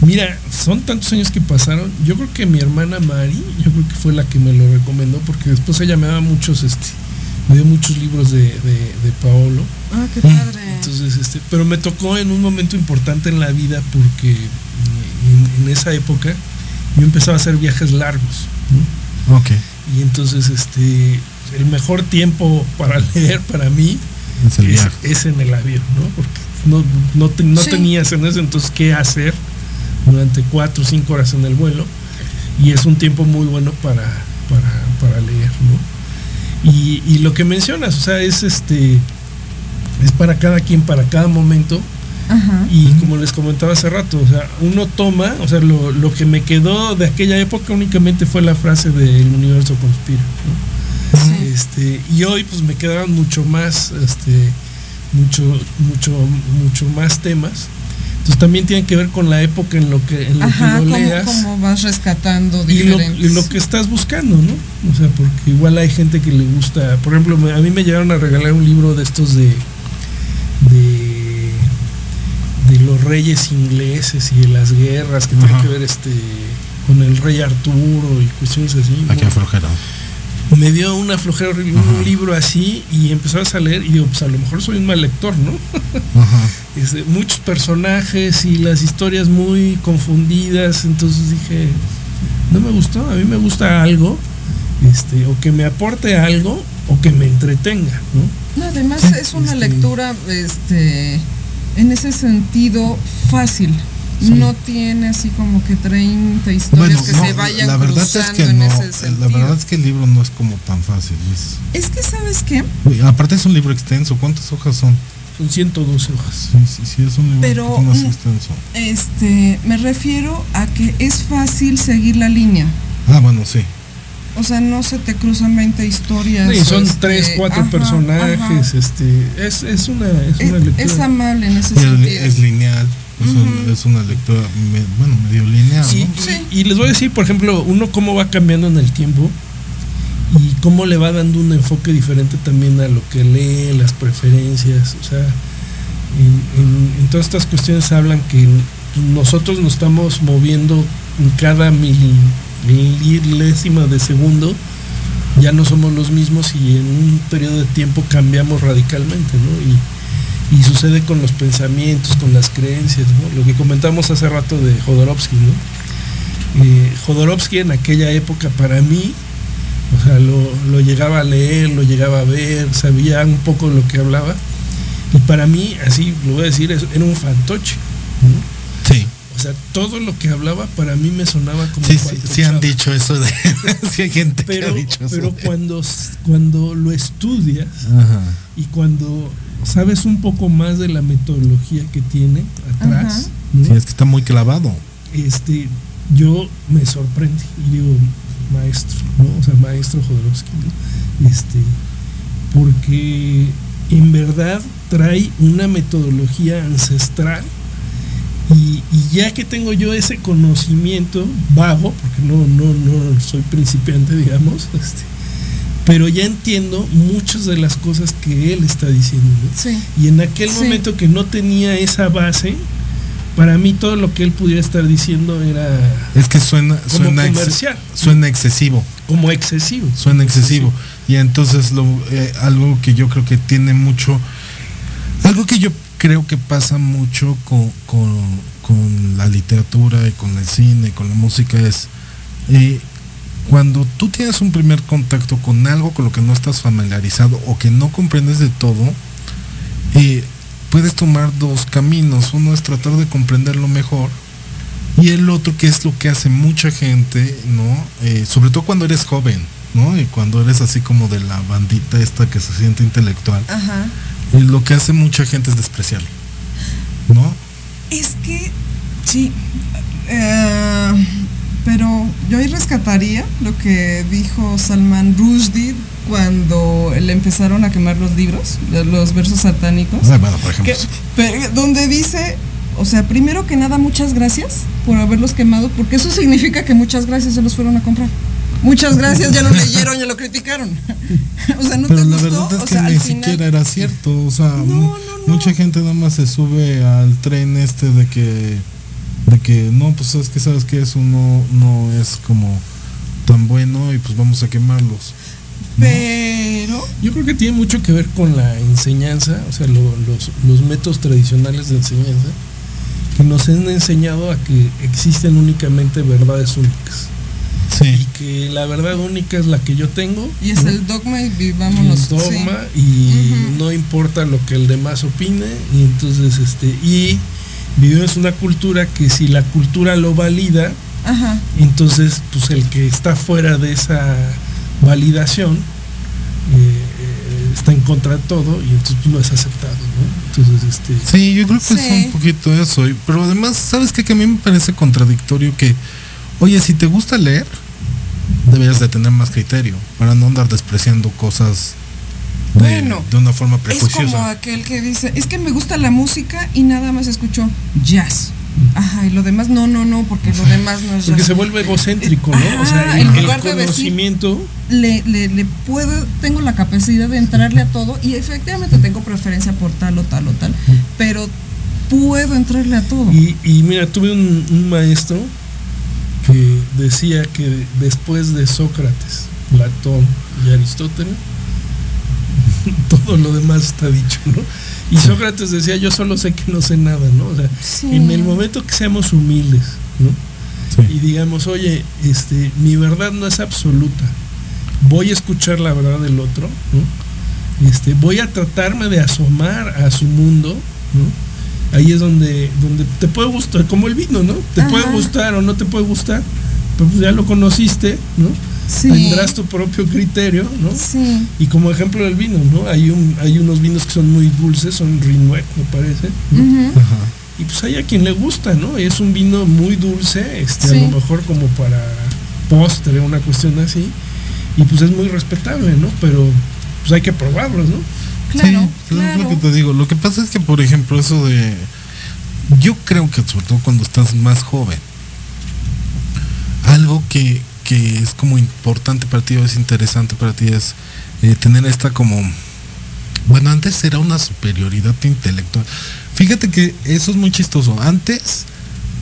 mira, son tantos años que pasaron. Yo creo que mi hermana Mari, yo creo que fue la que me lo recomendó, porque después ella me daba muchos, este, dio muchos libros de, de, de Paolo. Ah, qué Mm. padre. Entonces, este, pero me tocó en un momento importante en la vida porque en, en esa época yo empezaba a hacer viajes largos. ¿no? Ok. Y entonces, este, el mejor tiempo para leer para mí Es el es, viaje. es en el avión, ¿no? Porque no, no, te- no Sí. tenías en ese entonces qué hacer durante cuatro o cinco horas en el vuelo y es un tiempo muy bueno para, para, para leer, ¿no? Y, y lo que mencionas, o sea, es este es para cada quien, para cada momento Ajá. y como les comentaba hace rato, o sea, uno toma, o sea, lo, lo que me quedó de aquella época únicamente fue la frase de el universo conspira, ¿no? Sí. Este, y hoy pues me quedaron mucho más, este, mucho, mucho, mucho más temas. Entonces también tiene que ver con la época en lo que, en lo Ajá, que lo ¿cómo, leas cómo vas rescatando y lo, y lo que estás buscando, ¿no? O sea, porque igual hay gente que le gusta, por ejemplo, a mí me llegaron a regalar un libro de estos de de, de los reyes ingleses y de las guerras que tienen Ajá. que ver este con el rey Arturo y cuestiones así. Aquí ¿no? aflojera. Me dio una flojera horrible, Ajá. un libro así y empezabas a leer y digo, pues a lo mejor soy un mal lector, ¿no? Ajá. Este, muchos personajes y las historias muy confundidas, entonces dije, no me gustó, a mí me gusta algo, este, o que me aporte algo o que me entretenga, ¿no? No, además Sí, es una este- lectura, este, en ese sentido fácil. Sí. No tiene así como que 30 historias que se vayan la verdad es cruzando que en no, ese la verdad es que el libro no es como tan fácil. es- Es que, ¿sabes qué? Uy, aparte es un libro extenso, ¿cuántas hojas son? Son 112 hojas. Sí, sí, sí, es un libro Pero, poquito más mm, extenso. Este, me refiero a que es fácil seguir la línea. Ah, bueno, sí. O sea, no se te cruzan 20 historias. Y son este, tres, cuatro ajá, personajes, ajá. este, es, es una, es una Es, lectura. es amable en ese es, sentido. es lineal, es, una lectura, me- bueno, medio lineal, Y, ¿no? Sí. y les voy a decir, por ejemplo, uno cómo va cambiando en el tiempo y cómo le va dando un enfoque diferente también a lo que lee, las preferencias. O sea, en, en- en todas estas cuestiones hablan que nosotros nos estamos moviendo en cada mili- milésima de segundo, ya no somos los mismos y en un periodo de tiempo cambiamos radicalmente, ¿no? Y, y sucede con los pensamientos, con las creencias, ¿no? Lo que comentamos hace rato de Jodorowsky, ¿no? Eh, Jodorowsky en aquella época para mí, o sea, lo, lo llegaba a leer, lo llegaba a ver, sabía un poco lo que hablaba, y para mí, así lo voy a decir, era un fantoche, ¿no? Sí, O sea, todo lo que hablaba para mí me sonaba como sí, sí, sí han dicho eso de... sí hay gente que pero, ha dicho eso. pero de- cuando, cuando lo estudias Ajá. y cuando sabes un poco más de la metodología que tiene atrás. Sí, es que está muy clavado. este, yo me sorprende y digo, maestro, ¿no? O sea, maestro Jodorowsky, ¿no? Este, porque en verdad trae una metodología ancestral y, y, ya que tengo yo ese conocimiento vago, porque no, no, no soy principiante, digamos, este, pero ya entiendo muchas de las cosas que él está diciendo. ¿no? Sí. Y en aquel Sí. momento que no tenía esa base, para mí todo lo que él pudiera estar diciendo era Es que suena, como suena, ex- comercial, suena excesivo. como excesivo. suena excesivo. Y entonces lo, eh, algo que yo creo que tiene mucho, algo que yo creo que pasa mucho con, con, con la literatura y con el cine, con la música es, eh, cuando tú tienes un primer contacto con algo con lo que no estás familiarizado o que no comprendes de todo, eh, puedes tomar dos caminos. Uno es tratar de comprenderlo mejor y el otro que es lo que hace mucha gente, ¿no? Eh, sobre todo cuando eres joven, ¿no? Y cuando eres así como de la bandita esta que se siente intelectual, Ajá. eh, lo que hace mucha gente es despreciarlo, ¿no? Es que, sí, pero yo ahí rescataría lo que dijo Salman Rushdie cuando le empezaron a quemar los libros, los versos satánicos. Ah, bueno, por ejemplo. que- pero- donde dice, o sea, primero que nada, muchas gracias por haberlos quemado, porque eso significa que muchas gracias se los fueron a comprar. Muchas gracias, ya lo leyeron, ya lo criticaron. o sea, no Pero te la gustó, verdad es o que sea, ni final- siquiera era cierto, o sea, No, no, no. mucha gente nada más se sube al tren este de que, de que no, pues es que sabes que eso no, no es como tan bueno y pues vamos a quemarlos. Pero, Yo creo que tiene mucho que ver con la enseñanza, o sea, lo- los, los métodos tradicionales de enseñanza, que nos han enseñado a que existen únicamente verdades únicas. Y Sí. que la verdad única es la que yo tengo. y es ¿no? el dogma y Y vivámonos. es dogma sí. y no importa lo que el demás opine y entonces este y vivimos una cultura que si la cultura lo valida Ajá. entonces pues el que está fuera de esa validación eh, eh, está en contra de todo y entonces pues, no es aceptado ¿no? entonces este Sí, yo creo que es un poquito eso. Pero además, ¿sabes qué? Que a mí me parece contradictorio que, oye, si te gusta leer, deberías de tener más criterio para no andar despreciando cosas Bueno, de una forma Es como prejuiciosa. aquel que dice, es que me gusta la música y nada más escucho jazz. Ajá, y lo demás, no, no, no, porque lo demás no es porque jazz. se vuelve egocéntrico no o sea el, el lugar de decir- conocimiento Le, le, le puedo, tengo la capacidad de entrarle a todo y efectivamente tengo preferencia por tal o tal o tal, pero puedo entrarle a todo. Y, y mira, tuve un, un maestro que decía que después de Sócrates, Platón y Aristóteles, todo lo demás está dicho, ¿no? Y Sócrates decía, yo solo sé que no sé nada, ¿no? O sea, Sí. en el momento que seamos humildes, ¿no? Sí. Y digamos, oye, este, mi verdad no es absoluta, voy a escuchar la verdad del otro, ¿no? Este, voy a tratarme de asomar a su mundo, ¿no? Ahí es donde, donde te puede gustar, como el vino, ¿no? Te Ajá. puede gustar o no te puede gustar, pero pues ya lo conociste, ¿no? Sí. Tendrás tu propio criterio, ¿no? Sí. Y como ejemplo del vino, ¿no? Hay un, hay unos vinos que son muy dulces, son Rinwet, me parece, ¿no? Ujú. Ajá. Y pues hay a quien le gusta, ¿no? Es un vino muy dulce, este, Sí. a lo mejor como para postre, una cuestión así. Y pues es muy respetable, ¿no? Pero pues hay que probarlos, ¿no? Claro, Sí, es claro. lo que te digo. Lo que pasa es que, por ejemplo, eso de. Yo creo que, sobre todo cuando estás más joven, algo que, que es como importante para ti o es interesante para ti es eh, tener esta como. Bueno, antes era una superioridad intelectual. Fíjate que eso es muy chistoso. Antes,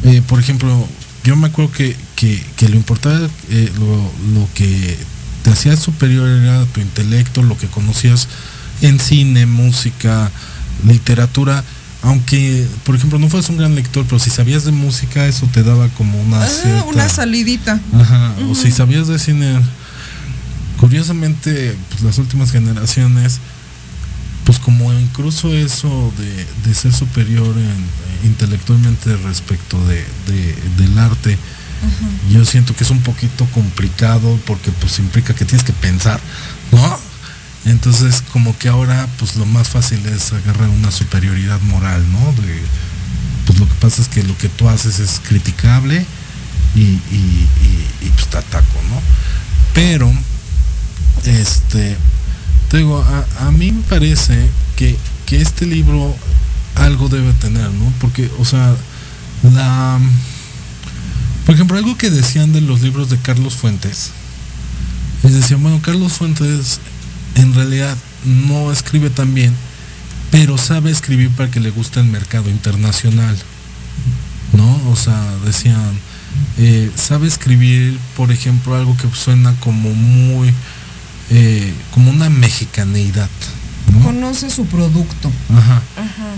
eh, por ejemplo, yo me acuerdo que, que, lo importante, eh, lo, lo que te hacía superior era tu intelecto, lo que conocías en cine, música, literatura. Aunque, por ejemplo, no fueras un gran lector, pero si sabías de música, eso te daba como una Ah, cierta... una salidita. Ajá, o si sabías de cine, curiosamente, pues las últimas generaciones, pues como incluso eso de, de ser superior en- eh, intelectualmente respecto de, de- del arte, yo siento que es un poquito complicado porque pues implica que tienes que pensar, ¿no? Entonces como que ahora pues lo más fácil es agarrar una superioridad moral, ¿no? Pues lo que pasa es que lo que tú haces es criticable y, pues te ataco, ¿no? Pero, este, te digo, a, a mí me parece que, que este libro algo debe tener, ¿no? Porque, o sea, la... Por ejemplo, algo que decían de los libros de Carlos Fuentes, es decían, bueno, Carlos Fuentes en realidad no escribe tan bien, pero sabe escribir para que le guste el mercado internacional, ¿no? O sea, decían, eh, sabe escribir, por ejemplo, algo que suena como muy, eh, como una mexicaneidad. ¿no? Conoce su producto. Ajá. Ajá.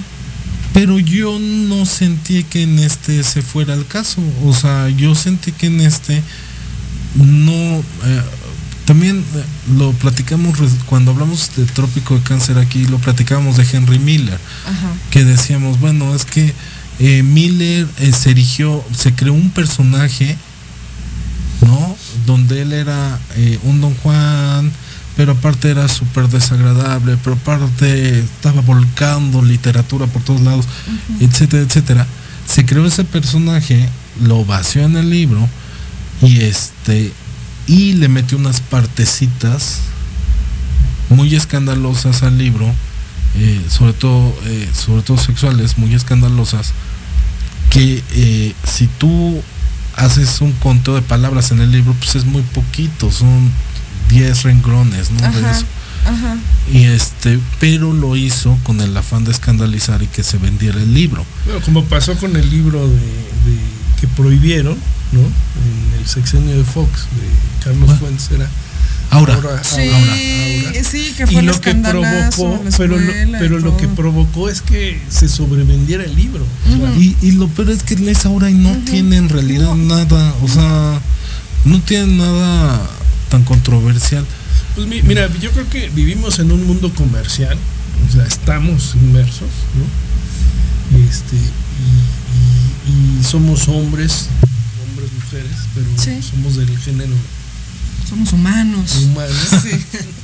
Pero yo no sentí que en este se fuera el caso. O sea, yo sentí que en este no... eh, también eh, lo platicamos cuando hablamos de Trópico de Cáncer aquí, lo platicábamos de Henry Miller, Ajá. que decíamos, bueno, es que eh, Miller eh, se erigió, se creó un personaje, ¿no? Donde él era eh, un Don Juan, pero aparte era súper desagradable, pero aparte estaba volcando literatura por todos lados, etcétera, etcétera. Se creó ese personaje, lo vació en el libro y este y le metió unas partecitas muy escandalosas al libro, eh, sobre todo eh, sobre todo sexuales, muy escandalosas, que eh, si tú haces un conteo de palabras en el libro, pues es muy poquito, son 10 rengrones, ¿no? De Ajá. eso. Ajá. Y este, pero lo hizo con el afán de escandalizar y que se vendiera el libro. Bueno, como pasó con el libro de, de- que prohibieron, ¿no? En el sexenio de Fox, de Carlos Ah. Fuentes, era Ahora, Ahora, Sí, ahora. sí, que y fue el lo que provocó, pero, lo, y pero lo que provocó es que se sobrevendiera el libro. Y, y lo peor es que lees ahora y no tiene en realidad nada, o sea, no tiene nada tan controversial. Pues mi- mira, yo creo que vivimos en un mundo comercial, o sea, estamos inmersos, ¿no? Este, y, y- y somos hombres, mujeres, pero Sí. somos del género Somos humanos. humano.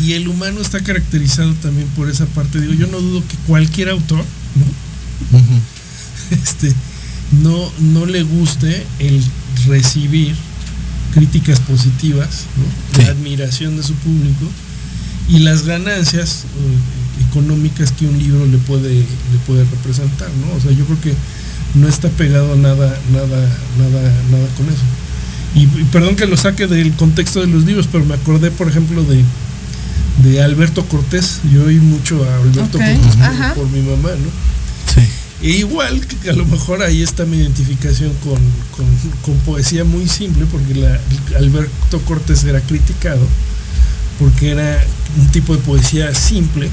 Y, y el humano está caracterizado también por esa parte. Digo, yo no dudo que cualquier autor, ¿no? Este, no, no le guste el recibir críticas positivas, ¿no? Sí. la admiración de su público y las ganancias eh, económicas que un libro le puede, le puede representar, ¿no? O sea, yo creo que no está pegado a nada, nada, nada, nada con eso. Y, y perdón que lo saque del contexto de los libros, pero me acordé, por ejemplo, de, de Alberto Cortés. Yo oí mucho a Alberto Cortés por mi mamá, ¿no? Sí. E igual que a lo mejor ahí está mi identificación con, con- con poesía muy simple, porque la, Alberto Cortés era criticado porque era un tipo de poesía simple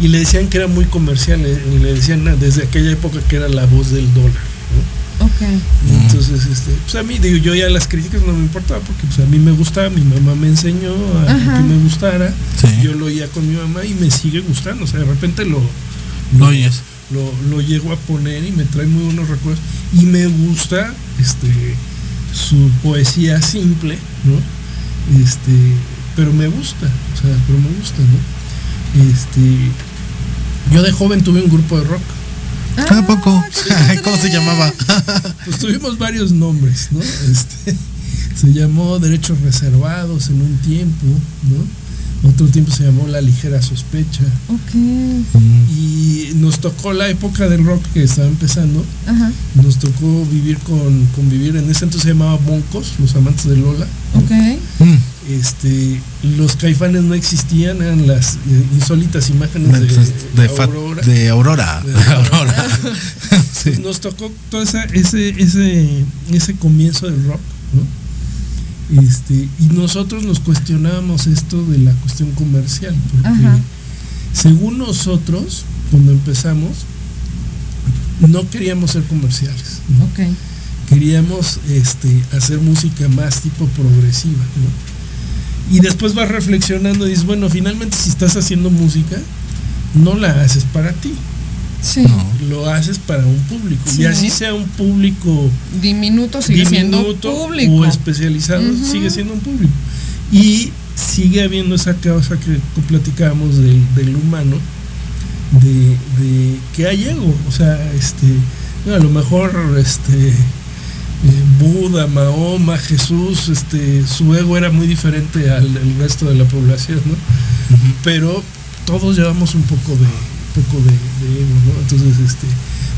y le decían que era muy comercial, le, le decían desde aquella época que era la voz del dólar. ¿no? Ok. Y Entonces, este, pues a mí, digo, yo ya las críticas no me importaba porque pues a mí me gustaba, mi mamá me enseñó a Ajá. que me gustara, Sí. yo lo oía con mi mamá y me sigue gustando, o sea, de repente lo, Lo oyes. lo, lo llego a poner y me trae muy buenos recuerdos. Y me gusta este su poesía simple, ¿no? Este, pero me gusta, o sea, pero me gusta, ¿no? Este, yo de joven tuve un grupo de rock. ¿A poco? ¿Cómo se llamaba? Pues tuvimos varios nombres, ¿no? Este, se llamó Derechos Reservados en un tiempo, ¿no? Otro tiempo se llamó La Ligera Sospecha. Ok. Y nos tocó la época del rock que estaba empezando. Ajá. Nos tocó vivir con convivir en ese entonces se llamaba Boncos, los amantes de Lola. Ok. Mm. Este, los caifanes no existían, eran las eh, insólitas imágenes de, Aurora. de Aurora. De De Aurora. Sí. Nos tocó todo esa- ese, ese, ese comienzo del rock, ¿no? Este, y nosotros nos cuestionábamos esto de la cuestión comercial, porque Ajá. según nosotros, cuando empezamos, no queríamos ser comerciales, ¿no? Ok. queríamos este, hacer música más tipo progresiva, ¿no? Y después vas reflexionando y dices, bueno, finalmente si estás haciendo música, no la haces para ti, Sí. No. lo haces para un público. Sí. Y así sea un público Diminuto sigue siendo diminuto público. o especializado, sigue siendo un público. Y sigue habiendo esa causa que platicábamos del, del humano, de, de que hay ego. O sea, este, a lo mejor este Buda, Mahoma, Jesús, este, su ego era muy diferente al, resto de la población, ¿no? Pero todos llevamos un poco de, poco de, ego, ¿no? Entonces, este,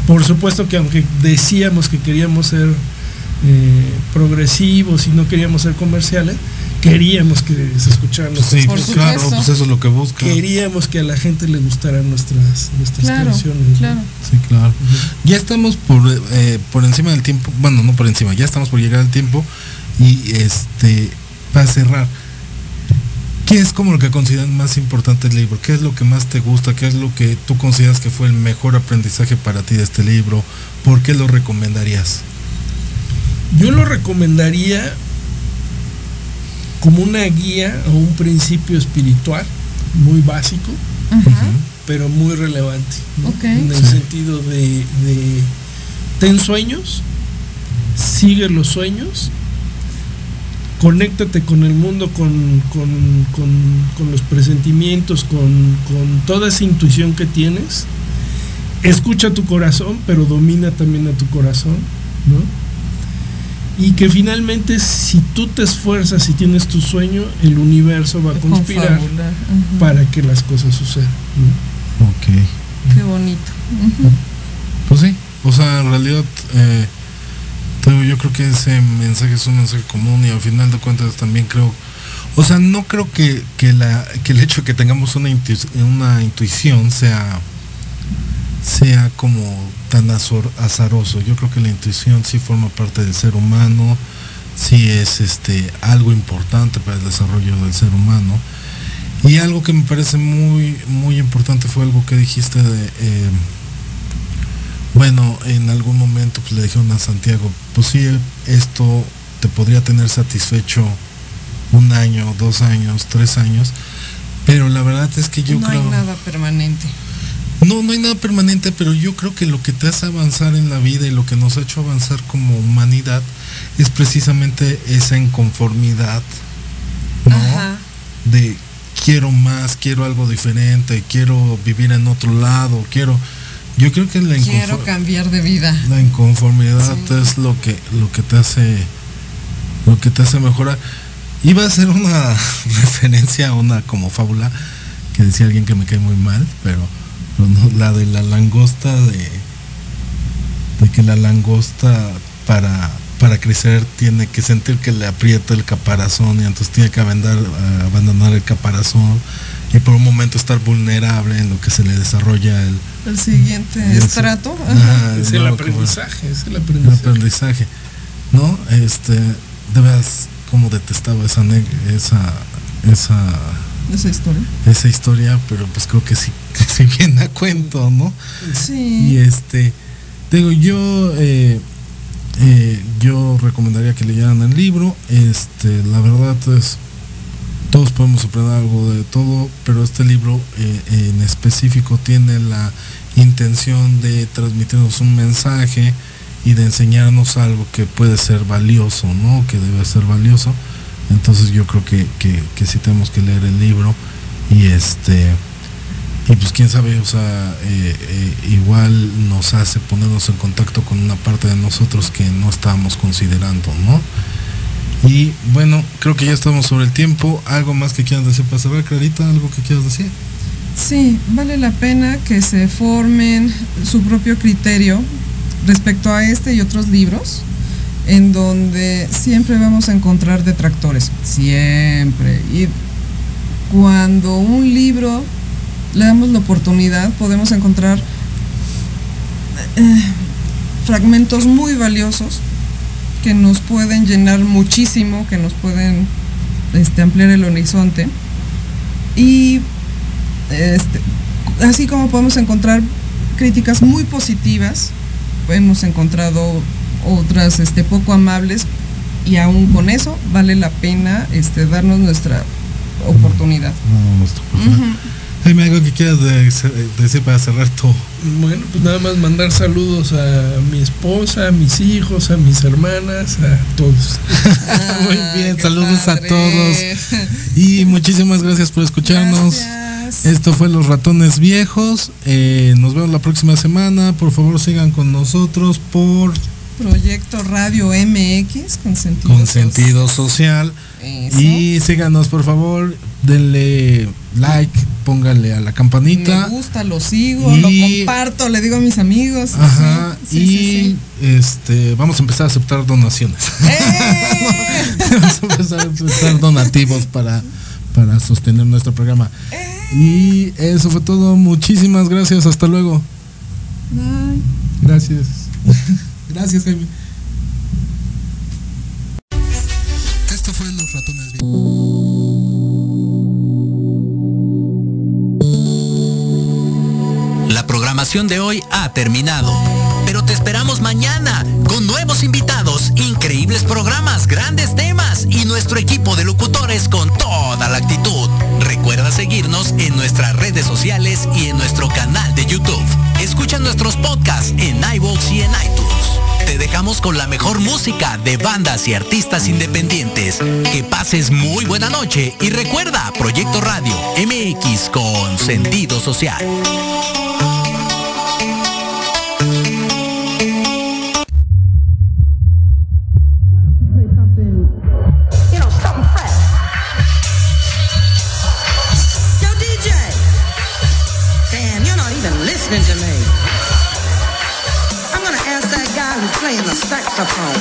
por supuesto que aunque decíamos que queríamos ser eh, progresivos y no queríamos ser comerciales, queríamos que se escucharan sí, pues claro, pues eso es lo que busca. Queríamos que a la gente le gustaran nuestras, nuestras canciones. Claro. Sí, claro. Ya estamos por, eh, por encima del tiempo, bueno, no por encima, ya estamos por llegar al tiempo y este, para cerrar, ¿qué es como lo que consideran más importante el libro? ¿Qué es lo que más te gusta? ¿Qué es lo que tú consideras que fue el mejor aprendizaje para ti de este libro? ¿Por qué lo recomendarías? Yo lo recomendaría como una guía o un principio espiritual muy básico, pero muy relevante. En el sentido de, ten sueños, sigue los sueños, conéctate con el mundo, con, con, los presentimientos, con, toda esa intuición que tienes. Escucha tu corazón, pero domina también a tu corazón, ¿no? Y que finalmente si tú te esfuerzas y tienes tu sueño, el universo va a conspirar para que las cosas sucedan. Ok. Qué bonito. Pues sí, o sea, en realidad eh, yo creo que ese mensaje es un mensaje común y al final de cuentas también creo, o sea, no creo que, que, la, que el hecho de que tengamos una, una intuición sea sea como tan azaroso. Yo creo que la intuición sí forma parte del ser humano, sí es este algo importante para el desarrollo del ser humano. Y algo que me parece muy, muy importante fue algo que dijiste de, eh, bueno, en algún momento pues, le dijeron a Santiago, pues sí, esto te podría tener satisfecho un año, dos años, tres años, pero la verdad es que yo creo... No hay nada permanente. No, no hay nada permanente, pero yo creo que lo que te hace avanzar en la vida y lo que nos ha hecho avanzar como humanidad es precisamente esa inconformidad, ¿no? De quiero más, quiero algo diferente, quiero vivir en otro lado, quiero... Yo creo que la Quiero cambiar de vida. La inconformidad es lo que, lo que te hace lo que te hace mejorar. Iba a ser una referencia a una como fábula que decía alguien que me cae muy mal, pero la de la langosta de, de que la langosta para, para crecer tiene que sentir que le aprieta el caparazón y entonces tiene que abandonar el caparazón y por un momento estar vulnerable en lo que se le desarrolla el, el siguiente estrato. es, el aprendizaje, es el aprendizaje. ¿No? Este, de veras, como detestaba esa, esa, esa esa historia. Esa historia, pero pues creo que sí, que viene a cuento, ¿no? Sí. Y este, digo, yo, eh, eh, yo recomendaría que leyeran el libro. Este, la verdad es, todos podemos aprender algo de todo, pero este libro eh, en específico tiene la intención de transmitirnos un mensaje y de enseñarnos algo que puede ser valioso, ¿no? Que debe ser valioso entonces yo creo que, que, sí tenemos que leer el libro y este y pues quién sabe, o sea, eh, eh, igual nos hace ponernos en contacto con una parte de nosotros que no estábamos considerando, ¿no? Y bueno, creo que ya estamos sobre el tiempo. ¿Algo más que quieras decir para cerrar, Clarita? ¿Algo que quieras decir? Sí, vale la pena que se formen su propio criterio respecto a este y otros libros en donde siempre vamos a encontrar detractores, siempre. Y cuando un libro le damos la oportunidad, podemos encontrar eh, fragmentos muy valiosos que nos pueden llenar muchísimo, que nos pueden este, ampliar el horizonte. Y este, así como podemos encontrar críticas muy positivas, hemos encontrado otras este, poco amables y aún con eso vale la pena este, darnos nuestra oportunidad. No, algo que quieras decir para cerrar todo. Bueno, pues nada más mandar saludos a mi esposa, a mis hijos, a mis hermanas, a todos. Muy bien, saludos a todos. Y muchísimas gracias por escucharnos. Esto fue Los Ratones Viejos. Eh, nos vemos la próxima semana. Por favor, sigan con nosotros por Proyecto Radio MX con sentido, con sentido social. Y síganos, por favor, denle like, pónganle a la campanita. Me gusta, lo sigo, lo comparto, le digo a mis amigos. Ajá. y este vamos a empezar a aceptar donaciones. ¡Eh! vamos a empezar a aceptar donativos para, para sostener nuestro programa. ¡Eh! Y eso fue todo. Muchísimas gracias. Hasta luego. Bye. Gracias. Gracias, Jaime. Esto fue Los Ratones. La programación de hoy ha terminado, pero te esperamos mañana con nuevos invitados, increíbles programas, grandes temas y nuestro equipo de locutores con toda la actitud. Recuerda seguirnos en nuestras redes sociales y en nuestro canal de YouTube. Escucha nuestros podcasts en iVoox y en iTunes. Dejamos con la mejor música de bandas y artistas independientes. Que pases muy buena noche y recuerda Proyecto Radio MX con sentido social. Kakao.